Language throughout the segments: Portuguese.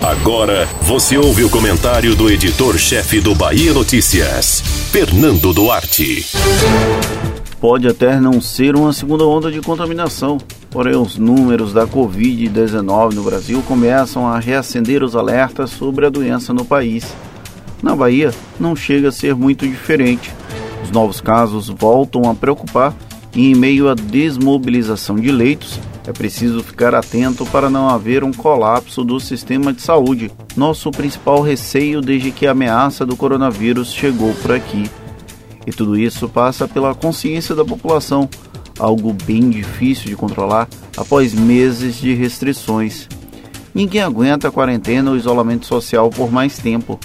Agora você ouve o comentário do editor-chefe do Bahia Notícias, Fernando Duarte. Pode até não ser uma segunda onda de contaminação, porém os números da Covid-19 no Brasil começam a reacender os alertas sobre a doença no país. Na Bahia, não chega a ser muito diferente. Os novos casos voltam a preocupar e, em meio à desmobilização de leitos, é preciso ficar atento para não haver um colapso do sistema de saúde, nosso principal receio desde que a ameaça do coronavírus chegou por aqui. E tudo isso passa pela consciência da população, algo bem difícil de controlar após meses de restrições. Ninguém aguenta a quarentena ou isolamento social por mais tempo.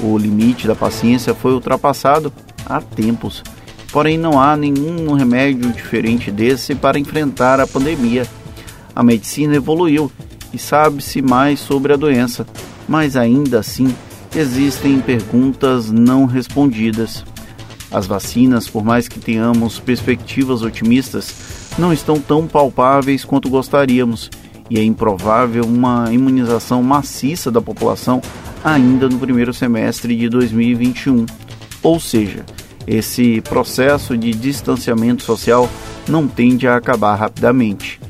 O limite da paciência foi ultrapassado há tempos. Porém, não há nenhum remédio diferente desse para enfrentar a pandemia. A medicina evoluiu e sabe-se mais sobre a doença, mas ainda assim existem perguntas não respondidas. As vacinas, por mais que tenhamos perspectivas otimistas, não estão tão palpáveis quanto gostaríamos, e é improvável uma imunização maciça da população ainda no primeiro semestre de 2021. Ou seja, esse processo de distanciamento social não tende a acabar rapidamente.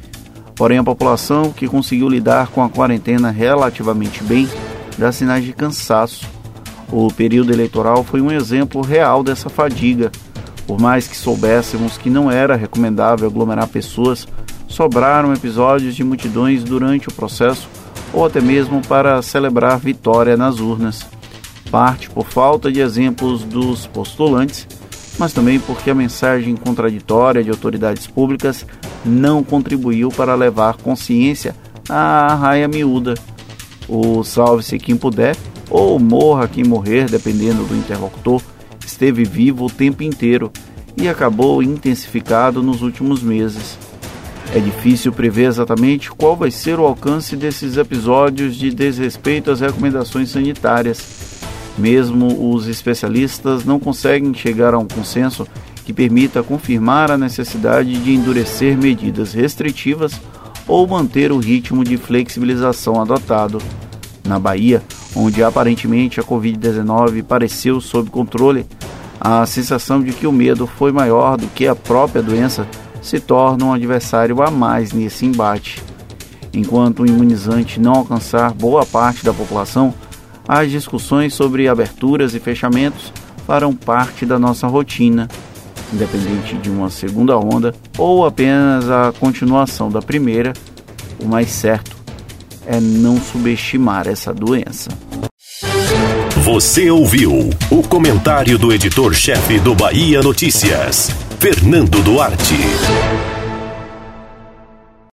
Porém, a população que conseguiu lidar com a quarentena relativamente bem dá sinais de cansaço o período eleitoral foi um exemplo real dessa fadiga. Por mais que soubéssemos que não era recomendável aglomerar pessoas, sobraram episódios de multidões durante o processo ou até mesmo para celebrar vitória nas urnas. Parte por falta de exemplos dos postulantes, mas também porque a mensagem contraditória de autoridades públicas não contribuiu para levar consciência à raia miúda. O salve-se quem puder ou morra quem morrer, dependendo do interlocutor, esteve vivo o tempo inteiro e acabou intensificado nos últimos meses. É difícil prever exatamente qual vai ser o alcance desses episódios de desrespeito às recomendações sanitárias. Mesmo os especialistas não conseguem chegar a um consenso que permita confirmar a necessidade de endurecer medidas restritivas ou manter o ritmo de flexibilização adotado. Na Bahia, onde aparentemente a Covid-19 pareceu sob controle, a sensação de que o medo foi maior do que a própria doença se torna um adversário a mais nesse embate. Enquanto o imunizante não alcançar boa parte da população, as discussões sobre aberturas e fechamentos farão parte da nossa rotina, independente de uma segunda onda ou apenas a continuação da primeira, o mais certo é não subestimar essa doença. Você ouviu o comentário do editor-chefe do Bahia Notícias, Fernando Duarte.